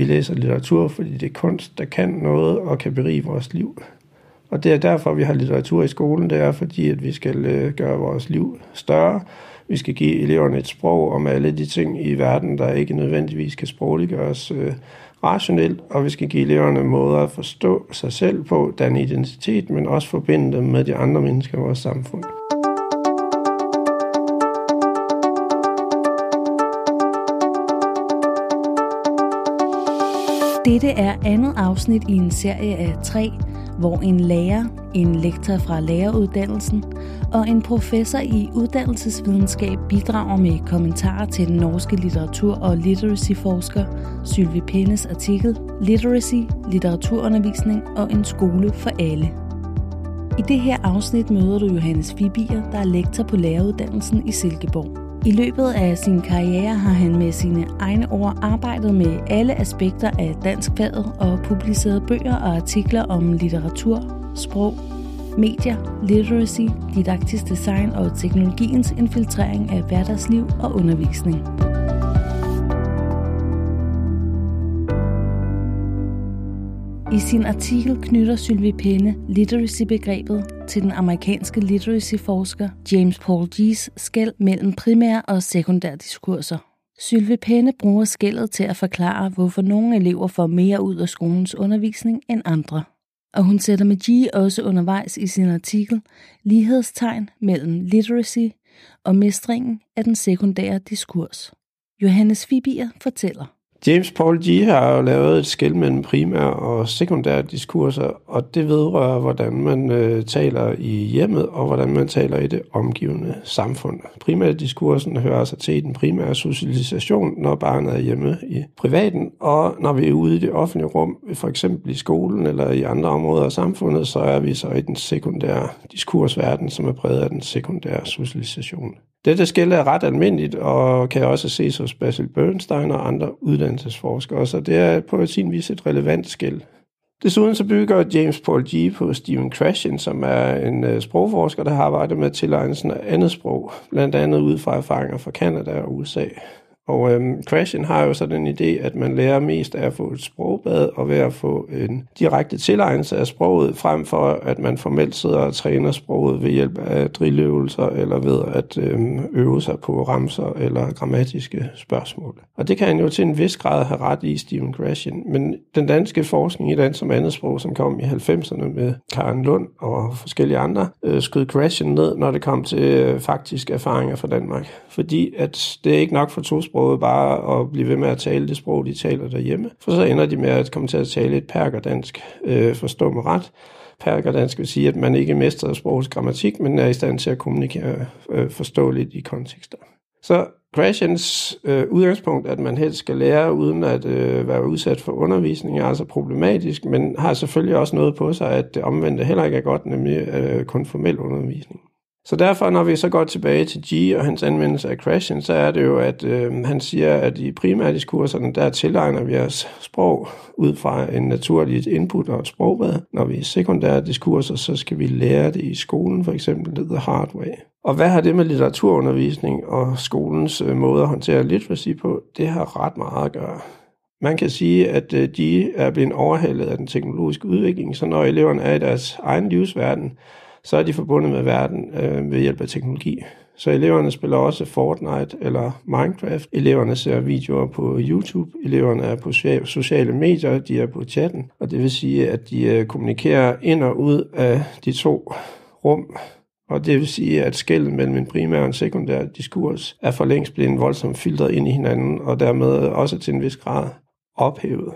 Vi læser litteratur, fordi det er kunst, der kan noget og kan berige vores liv. Og det er derfor, vi har litteratur i skolen. Det er fordi, at vi skal øh, gøre vores liv større. Vi skal give eleverne et sprog om alle de ting i verden, der ikke nødvendigvis kan sprogliggøres øh, rationelt, og vi skal give eleverne måder at forstå sig selv på, den identitet, men også forbinde dem med de andre mennesker i vores samfund. Dette er andet afsnit i en serie af tre, hvor en lærer, en lektor fra læreruddannelsen og en professor i uddannelsesvidenskab bidrager med kommentarer til den norske litteratur- og literacy-forsker Sylvie Pennes artikel Literacy, litteraturundervisning og en skole for alle. I det her afsnit møder du Johannes Fibier, der er lektor på læreruddannelsen i Silkeborg. I løbet af sin karriere har han med sine egne ord arbejdet med alle aspekter af danskfaget og publiceret bøger og artikler om litteratur, sprog, medier, literacy, didaktisk design og teknologiens infiltrering af hverdagsliv og undervisning. I sin artikel knytter Sylvie Penne literacy-begrebet til den amerikanske literacy-forsker James Paul G's skæld mellem primær og sekundær diskurser. Sylvie Penne bruger skældet til at forklare, hvorfor nogle elever får mere ud af skolens undervisning end andre. Og hun sætter med G også undervejs i sin artikel lighedstegn mellem literacy og mestringen af den sekundære diskurs. Johannes Fibier fortæller. James Paul G. har jo lavet et skæld mellem primær og sekundære diskurser, og det vedrører, hvordan man øh, taler i hjemmet, og hvordan man taler i det omgivende samfund. Primære diskursen hører altså til den primære socialisation, når barnet er hjemme i privaten, og når vi er ude i det offentlige rum, for eksempel i skolen eller i andre områder af samfundet, så er vi så i den sekundære diskursverden, som er præget af den sekundære socialisation. Dette skille er ret almindeligt og kan også ses hos Basil Bernstein og andre uddannelsesforskere, så det er på sin vis et relevant skæld. Desuden så bygger James Paul G. på Stephen Krashen, som er en øh, sprogforsker, der har arbejdet med tilegnelsen af andet sprog, blandt andet ud fra erfaringer fra Kanada og USA. Og øhm, Crashen har jo sådan en idé, at man lærer mest af at få et sprogbad og ved at få en direkte tilegnelse af sproget, frem for at man formelt sidder og træner sproget ved hjælp af drilløvelser eller ved at øhm, øve sig på ramser eller grammatiske spørgsmål. Og det kan han jo til en vis grad have ret i, Stephen Crashen. Men den danske forskning i dansk som andet sprog, som kom i 90'erne med Karen Lund og forskellige andre, øh, skød Crashen ned, når det kom til øh, faktiske erfaringer fra Danmark. Fordi at det er ikke nok for to sprog sproget bare at blive ved med at tale det sprog, de taler derhjemme. For så ender de med at komme til at tale et perkerdansk, øh, forstå mig ret. Perkerdansk vil sige, at man ikke mestrer sprogets grammatik, men er i stand til at kommunikere øh, forståeligt i kontekster. Så Crashens øh, udgangspunkt, at man helst skal lære uden at øh, være udsat for undervisning, er altså problematisk, men har selvfølgelig også noget på sig, at det omvendte heller ikke er godt, nemlig øh, kun formel undervisning. Så derfor, når vi så går tilbage til G og hans anvendelse af crashing, så er det jo, at øh, han siger, at i primærdiskurserne, der tilegner vi os sprog ud fra en naturligt input og et sprogbad. Når vi er sekundære diskurser, så skal vi lære det i skolen, for eksempel the hard way. Og hvad har det med litteraturundervisning og skolens øh, måde at håndtere literacy på? Det har ret meget at gøre. Man kan sige, at øh, de er blevet overhalet af den teknologiske udvikling, så når eleverne er i deres egen livsverden, så er de forbundet med verden øh, ved hjælp af teknologi. Så eleverne spiller også Fortnite eller Minecraft. Eleverne ser videoer på YouTube. Eleverne er på sociale medier. De er på chatten. Og det vil sige, at de øh, kommunikerer ind og ud af de to rum. Og det vil sige, at skælden mellem en primær og en sekundær diskurs er for længst blevet voldsomt filtreret ind i hinanden, og dermed også til en vis grad ophævet.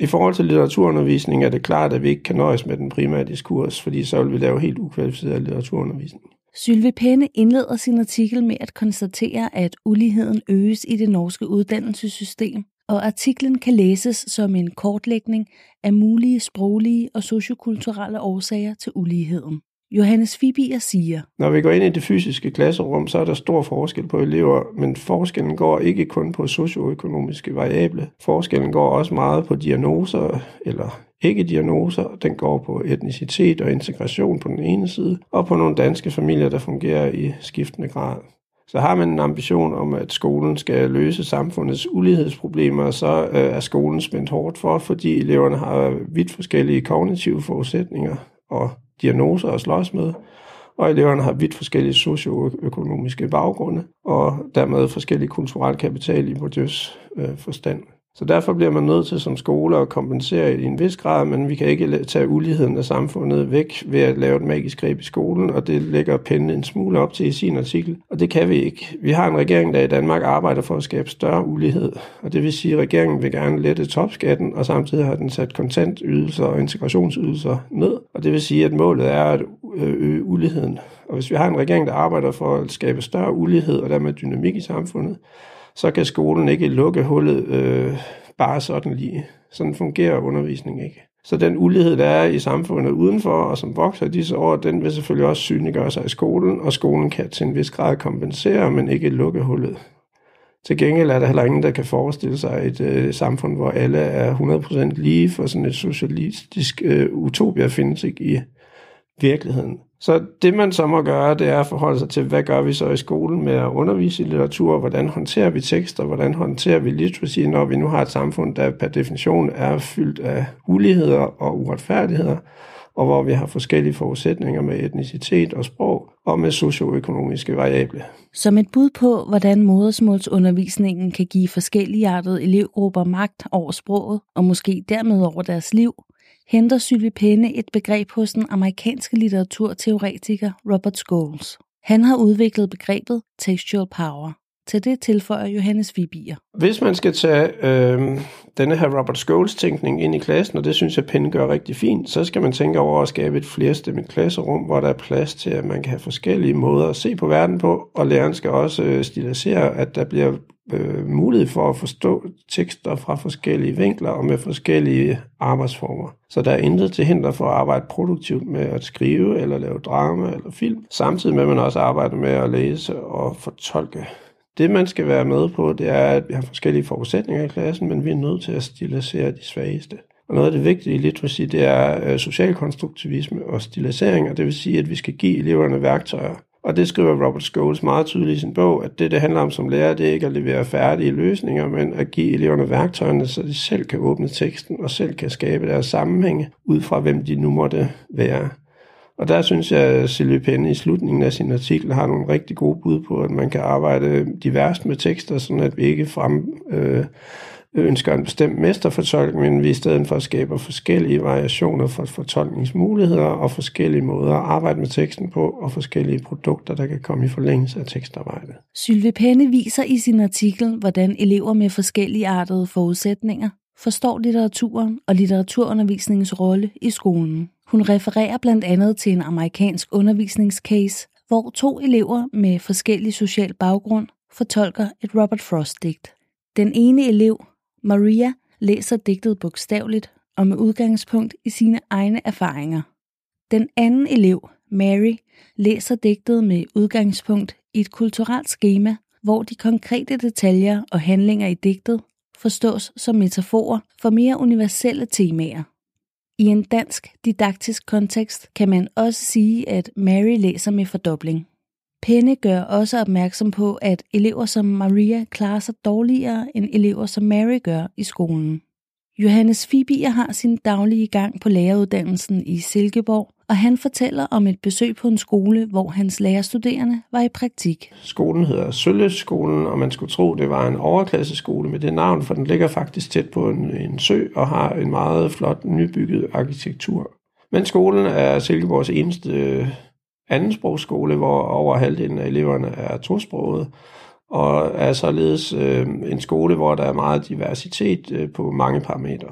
I forhold til litteraturundervisning er det klart, at vi ikke kan nøjes med den primære diskurs, fordi så vil vi lave helt ukvalificeret litteraturundervisning. Sylve Penne indleder sin artikel med at konstatere, at uligheden øges i det norske uddannelsessystem, og artiklen kan læses som en kortlægning af mulige sproglige og sociokulturelle årsager til uligheden. Johannes Fibier siger, Når vi går ind i det fysiske klasserum, så er der stor forskel på elever, men forskellen går ikke kun på socioøkonomiske variable. Forskellen går også meget på diagnoser eller ikke diagnoser. Den går på etnicitet og integration på den ene side, og på nogle danske familier, der fungerer i skiftende grad. Så har man en ambition om, at skolen skal løse samfundets ulighedsproblemer, så øh, er skolen spændt hårdt for, fordi eleverne har vidt forskellige kognitive forudsætninger og diagnoser at slås med, og eleverne har vidt forskellige socioøkonomiske baggrunde, og dermed forskellige kulturelle kapital i Bourdieu's øh, forstand. Så derfor bliver man nødt til som skole at kompensere i en vis grad, men vi kan ikke tage uligheden af samfundet væk ved at lave et magisk greb i skolen, og det lægger Penne en smule op til i sin artikel, og det kan vi ikke. Vi har en regering, der i Danmark arbejder for at skabe større ulighed, og det vil sige, at regeringen vil gerne lette topskatten, og samtidig har den sat kontantydelser og integrationsydelser ned, og det vil sige, at målet er at øge uligheden. Og hvis vi har en regering, der arbejder for at skabe større ulighed og dermed dynamik i samfundet, så kan skolen ikke lukke hullet øh, bare sådan lige. Sådan fungerer undervisning ikke. Så den ulighed, der er i samfundet udenfor, og som vokser disse år, den vil selvfølgelig også synliggøre sig i skolen, og skolen kan til en vis grad kompensere, men ikke lukke hullet. Til gengæld er der heller ingen, der kan forestille sig et øh, samfund, hvor alle er 100% lige, for sådan et socialistisk øh, utopia findes ikke i virkeligheden. Så det man så må gøre, det er at forholde sig til, hvad gør vi så i skolen med at undervise i litteratur, hvordan håndterer vi tekster, hvordan håndterer vi literacy, når vi nu har et samfund, der per definition er fyldt af uligheder og uretfærdigheder, og hvor vi har forskellige forudsætninger med etnicitet og sprog og med socioøkonomiske variable. Som et bud på, hvordan modersmålsundervisningen kan give forskellige artede elevgrupper magt over sproget, og måske dermed over deres liv, henter Sylvie Penne et begreb hos den amerikanske litteraturteoretiker Robert Scholes. Han har udviklet begrebet textual power. Til det tilføjer Johannes Vibier. Hvis man skal tage øh, denne her Robert Scholes tænkning ind i klassen, og det synes jeg Penne gør rigtig fint, så skal man tænke over at skabe et flerstemmigt klasserum, hvor der er plads til, at man kan have forskellige måder at se på verden på, og læreren skal også øh, stilisere, at der bliver øh, mulighed for at forstå tekster fra forskellige vinkler og med forskellige arbejdsformer. Så der er intet til hinder for at arbejde produktivt med at skrive eller lave drama eller film, samtidig med at man også arbejder med at læse og fortolke. Det man skal være med på, det er, at vi har forskellige forudsætninger i klassen, men vi er nødt til at stilisere de svageste. Og noget af det vigtige i literacy, det er øh, social socialkonstruktivisme og stilisering, og det vil sige, at vi skal give eleverne værktøjer og det skriver Robert Scholes meget tydeligt i sin bog, at det, det handler om som lærer, det er ikke at levere færdige løsninger, men at give eleverne værktøjerne, så de selv kan åbne teksten og selv kan skabe deres sammenhænge ud fra, hvem de nu måtte være. Og der synes jeg, at Sylvie Penne i slutningen af sin artikel har nogle rigtig gode bud på, at man kan arbejde diverst med tekster, sådan at vi ikke frem, øh, ønsker en bestemt mesterfortolkning, men vi i stedet for skaber forskellige variationer for fortolkningsmuligheder og forskellige måder at arbejde med teksten på, og forskellige produkter, der kan komme i forlængelse af tekstarbejdet. Sylve Penne viser i sin artikel, hvordan elever med forskellige artede forudsætninger forstår litteraturen og litteraturundervisningens rolle i skolen. Hun refererer blandt andet til en amerikansk undervisningscase, hvor to elever med forskellig social baggrund fortolker et Robert Frost-digt. Den ene elev Maria læser digtet bogstaveligt og med udgangspunkt i sine egne erfaringer. Den anden elev, Mary, læser digtet med udgangspunkt i et kulturelt schema, hvor de konkrete detaljer og handlinger i digtet forstås som metaforer for mere universelle temaer. I en dansk didaktisk kontekst kan man også sige, at Mary læser med fordobling. Penne gør også opmærksom på, at elever som Maria klarer sig dårligere end elever som Mary gør i skolen. Johannes Fibier har sin daglige gang på læreruddannelsen i Silkeborg, og han fortæller om et besøg på en skole, hvor hans lærerstuderende var i praktik. Skolen hedder Sølleskolen, og man skulle tro, det var en overklasseskole med det navn, for den ligger faktisk tæt på en, en sø og har en meget flot nybygget arkitektur. Men skolen er Silkeborgs eneste andensprogsskole, hvor over halvdelen af eleverne er tosproget, og er således øh, en skole, hvor der er meget diversitet øh, på mange parametre.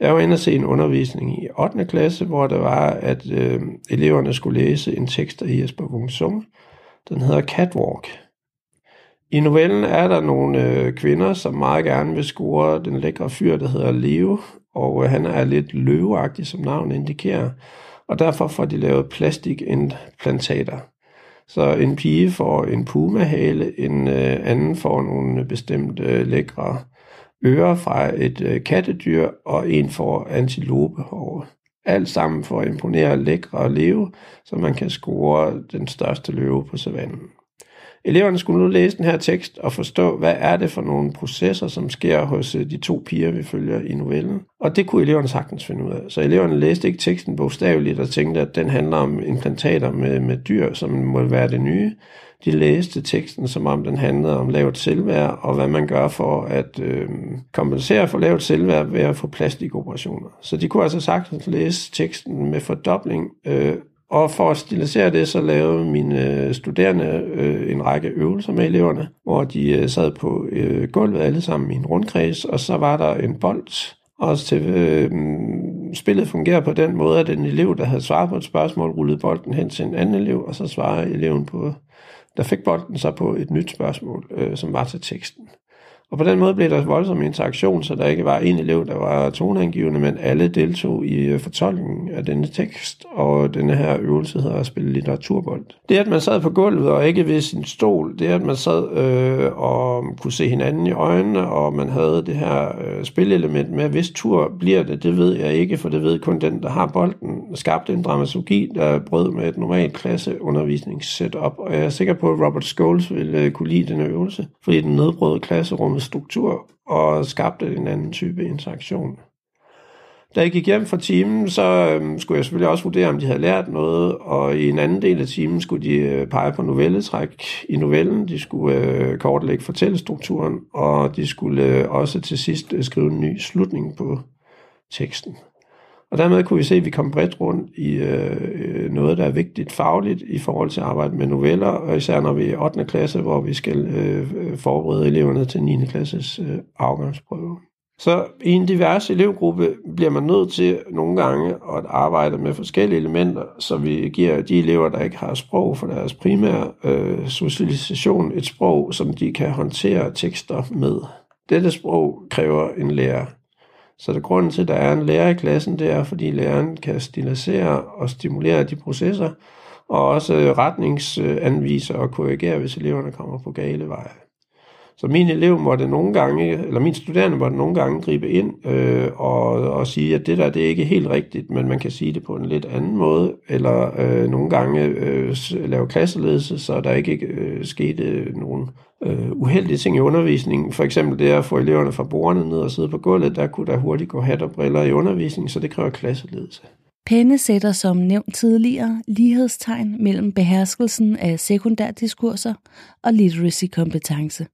Jeg var inde og se en undervisning i 8. klasse, hvor der var, at øh, eleverne skulle læse en tekst af Jesper Wungsung. Den hedder Catwalk. I novellen er der nogle øh, kvinder, som meget gerne vil score den lækre fyr, der hedder Leo, og øh, han er lidt løveagtig, som navnet indikerer og derfor får de lavet plastikimplantater. Så en pige får en pumahale, en øh, anden får nogle bestemte øh, lækre ører fra et øh, kattedyr, og en får antilopehår. Alt sammen for at imponere lækre og leve, så man kan score den største løve på savannen. Eleverne skulle nu læse den her tekst og forstå, hvad er det for nogle processer, som sker hos øh, de to piger, vi følger i novellen. Og det kunne eleverne sagtens finde ud af. Så eleverne læste ikke teksten bogstaveligt og tænkte, at den handler om implantater med, med dyr, som må være det nye. De læste teksten, som om den handlede om lavt selvværd, og hvad man gør for at øh, kompensere for lavt selvværd ved at få plastikoperationer. Så de kunne altså sagtens læse teksten med fordobling øh, og for at stilisere det, så lavede mine øh, studerende øh, en række øvelser med eleverne, hvor de øh, sad på øh, gulvet alle sammen i en rundkreds, og så var der en bold. Og til, øh, spillet fungerer på den måde, at en elev, der havde svaret på et spørgsmål, rullede bolden hen til en anden elev, og så svarede eleven på, der fik bolden så på et nyt spørgsmål, øh, som var til teksten. Og på den måde blev der voldsom interaktion, så der ikke var en elev, der var toneangivende, men alle deltog i øh, fortolkningen af denne tekst, og denne her øvelse hedder at spille litteraturbold. Det, at man sad på gulvet og ikke ved sin stol, det, at man sad øh, og kunne se hinanden i øjnene, og man havde det her øh, spillelement med, hvis tur bliver det, det ved jeg ikke, for det ved kun den, der har bolden, skabte en dramaturgi, der brød med et normalt klasseundervisningssetup, og jeg er sikker på, at Robert Scholes ville øh, kunne lide denne øvelse, fordi den nedbrød klasserum med struktur og skabte en anden type interaktion. Da jeg gik hjem fra timen, så øhm, skulle jeg selvfølgelig også vurdere, om de havde lært noget, og i en anden del af timen skulle de øh, pege på novelletræk i novellen, de skulle øh, kortlægge fortællestrukturen, og de skulle øh, også til sidst øh, skrive en ny slutning på teksten. Og dermed kunne vi se, at vi kom bredt rundt i øh, øh, noget, der er vigtigt fagligt i forhold til at arbejde med noveller, og især når vi er i 8. klasse, hvor vi skal øh, øh forberede eleverne til 9. klasses øh, afgangsprøve. Så i en divers elevgruppe bliver man nødt til nogle gange at arbejde med forskellige elementer, så vi giver de elever, der ikke har sprog for deres primære øh, socialisation, et sprog, som de kan håndtere tekster med. Dette sprog kræver en lærer. Så det grunden til, at der er en lærer i klassen, det er, fordi læreren kan stilisere og stimulere de processer, og også retningsanvise og korrigere, hvis eleverne kommer på gale veje. Så min elev måtte nogle gange, eller min studerende måtte nogle gange gribe ind øh, og, og sige, at det der det er ikke helt rigtigt, men man kan sige det på en lidt anden måde, eller øh, nogle gange øh, lave klasseledelse, så der ikke øh, skete nogen øh, uheldige ting i undervisningen. For eksempel det at få eleverne fra bordene ned og sidde på gulvet, der kunne der hurtigt gå hat og briller i undervisningen, så det kræver klasseledelse. Penne sætter som nævnt tidligere lighedstegn mellem beherskelsen af sekundærdiskurser og literacy-kompetence.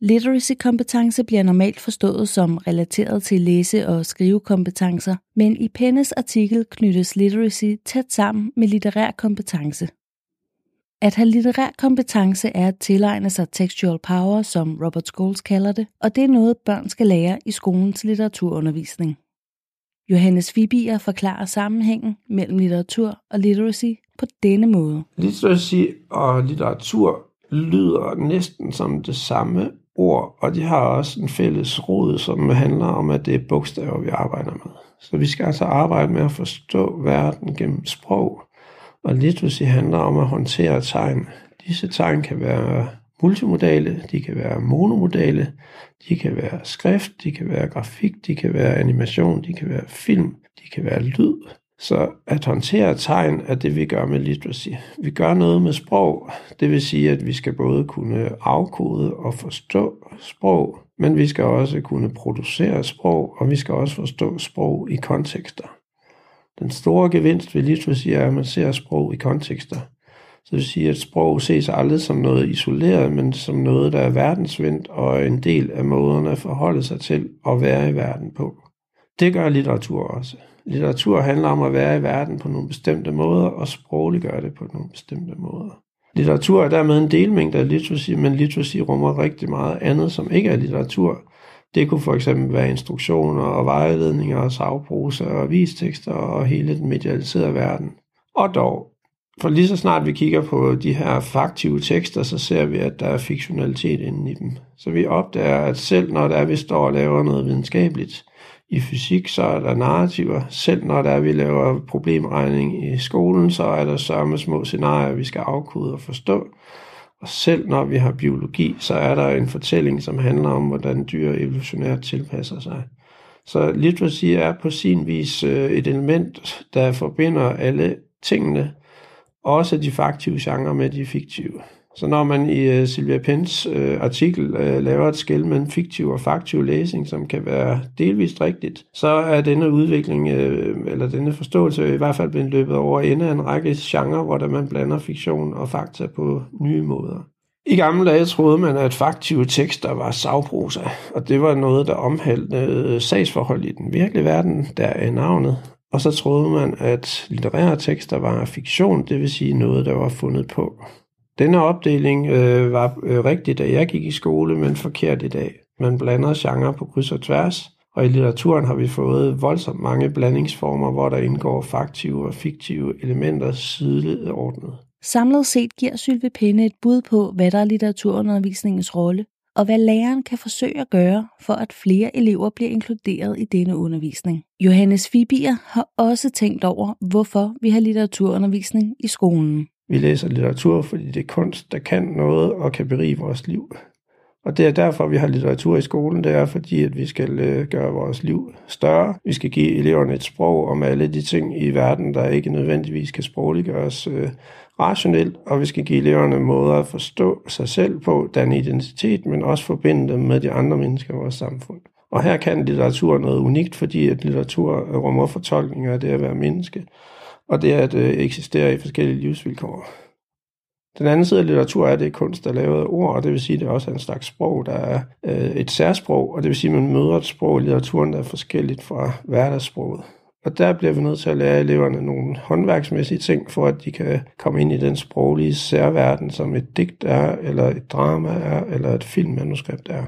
Literacy-kompetence bliver normalt forstået som relateret til læse- og skrivekompetencer, men i Pennes artikel knyttes literacy tæt sammen med litterær kompetence. At have litterær kompetence er at tilegne sig textual power, som Robert Scholes kalder det, og det er noget, børn skal lære i skolens litteraturundervisning. Johannes Fibier forklarer sammenhængen mellem litteratur og literacy på denne måde. Literacy og litteratur lyder næsten som det samme ord, og de har også en fælles rod, som handler om, at det er bogstaver, vi arbejder med. Så vi skal altså arbejde med at forstå verden gennem sprog, og literacy handler om at håndtere tegn. Disse tegn kan være multimodale, de kan være monomodale, de kan være skrift, de kan være grafik, de kan være animation, de kan være film, de kan være lyd. Så at håndtere tegn er det, vi gør med literacy. Vi gør noget med sprog. Det vil sige, at vi skal både kunne afkode og forstå sprog, men vi skal også kunne producere sprog, og vi skal også forstå sprog i kontekster. Den store gevinst ved literacy er, at man ser sprog i kontekster. Så det vil sige, at sprog ses aldrig som noget isoleret, men som noget, der er verdensvendt og en del af måderne at forholde sig til og være i verden på. Det gør litteratur også. Litteratur handler om at være i verden på nogle bestemte måder, og sprogligt gør det på nogle bestemte måder. Litteratur er dermed en delmængde af literacy, men literacy rummer rigtig meget andet, som ikke er litteratur. Det kunne for eksempel være instruktioner og vejledninger og sagprosa og avistekster og hele den medialiserede verden. Og dog, for lige så snart vi kigger på de her faktive tekster, så ser vi, at der er fiktionalitet inde i dem. Så vi opdager, at selv når der er, vi står og laver noget videnskabeligt, i fysik, så er der narrativer. Selv når der er, vi laver problemregning i skolen, så er der sørme små scenarier, vi skal afkode og forstå. Og selv når vi har biologi, så er der en fortælling, som handler om, hvordan dyr evolutionært tilpasser sig. Så literacy er på sin vis øh, et element, der forbinder alle tingene, også de faktive genrer med de fiktive. Så når man i øh, uh, Silvia Pens uh, artikel uh, laver et skæld mellem fiktiv og faktiv læsning, som kan være delvist rigtigt, så er denne udvikling, uh, eller denne forståelse i hvert fald blevet løbet over ende af en række genrer, hvor der man blander fiktion og fakta på nye måder. I gamle dage troede man, at faktive tekster var savprosa, og det var noget, der omhandlede sagsforhold i den virkelige verden, der er navnet. Og så troede man, at litterære tekster var fiktion, det vil sige noget, der var fundet på. Denne opdeling øh, var øh, rigtig, da jeg gik i skole, men forkert i dag. Man blander genre på kryds og tværs, og i litteraturen har vi fået voldsomt mange blandingsformer, hvor der indgår faktive og fiktive elementer sideordnet. Samlet set giver Sylve Pinde et bud på, hvad der er litteraturundervisningens rolle, og hvad læreren kan forsøge at gøre, for at flere elever bliver inkluderet i denne undervisning. Johannes Fibier har også tænkt over, hvorfor vi har litteraturundervisning i skolen. Vi læser litteratur, fordi det er kunst, der kan noget og kan berige vores liv. Og det er derfor, vi har litteratur i skolen. Det er fordi, at vi skal øh, gøre vores liv større. Vi skal give eleverne et sprog om alle de ting i verden, der ikke nødvendigvis kan sprogliggøres øh, rationelt. Og vi skal give eleverne måder at forstå sig selv på, den identitet, men også forbinde dem med de andre mennesker i vores samfund. Og her kan litteratur noget unikt, fordi at litteratur rummer fortolkninger af det at være menneske, og det at øh, eksistere i forskellige livsvilkår. Den anden side af litteratur er det kunst, der lavet ord, og det vil sige, at det også er en slags sprog, der er øh, et særsprog, og det vil sige, at man møder et sprog i litteraturen, der er forskelligt fra hverdagssproget. Og der bliver vi nødt til at lære eleverne nogle håndværksmæssige ting, for at de kan komme ind i den sproglige særverden, som et digt er, eller et drama er, eller et filmmanuskript er.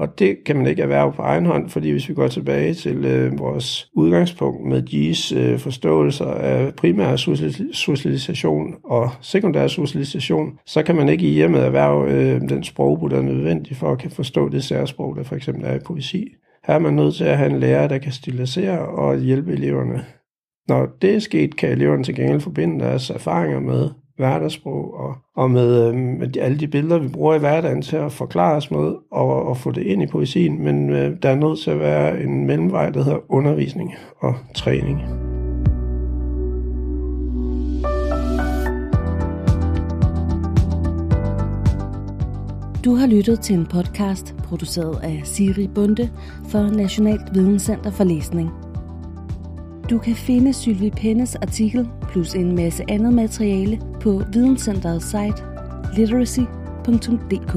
Og det kan man ikke erhverve på egen hånd, fordi hvis vi går tilbage til øh, vores udgangspunkt med G's øh, forståelser af primær socialisation og sekundær socialisation, så kan man ikke i hjemmet erhverve øh, den sprogbrug, der er nødvendig for at kan forstå det særsprog, der for eksempel er i poesi. Her er man nødt til at have en lærer, der kan stilisere og hjælpe eleverne. Når det er sket, kan eleverne til gengæld forbinde deres erfaringer med hverdagssprog og, og med, øh, med alle de billeder, vi bruger i hverdagen til at forklare os med og, og få det ind i poesien. Men øh, der er nødt til at være en mellemvej, der hedder undervisning og træning. Du har lyttet til en podcast produceret af Siri Bunde for Nationalt Videnscenter for Læsning. Du kan finde Sylvie Pennes artikel plus en masse andet materiale på Videnscenterets site literacy.dk.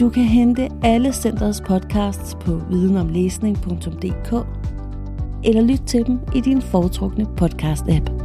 Du kan hente alle centerets podcasts på videnomlæsning.dk eller lytte til dem i din foretrukne podcast-app.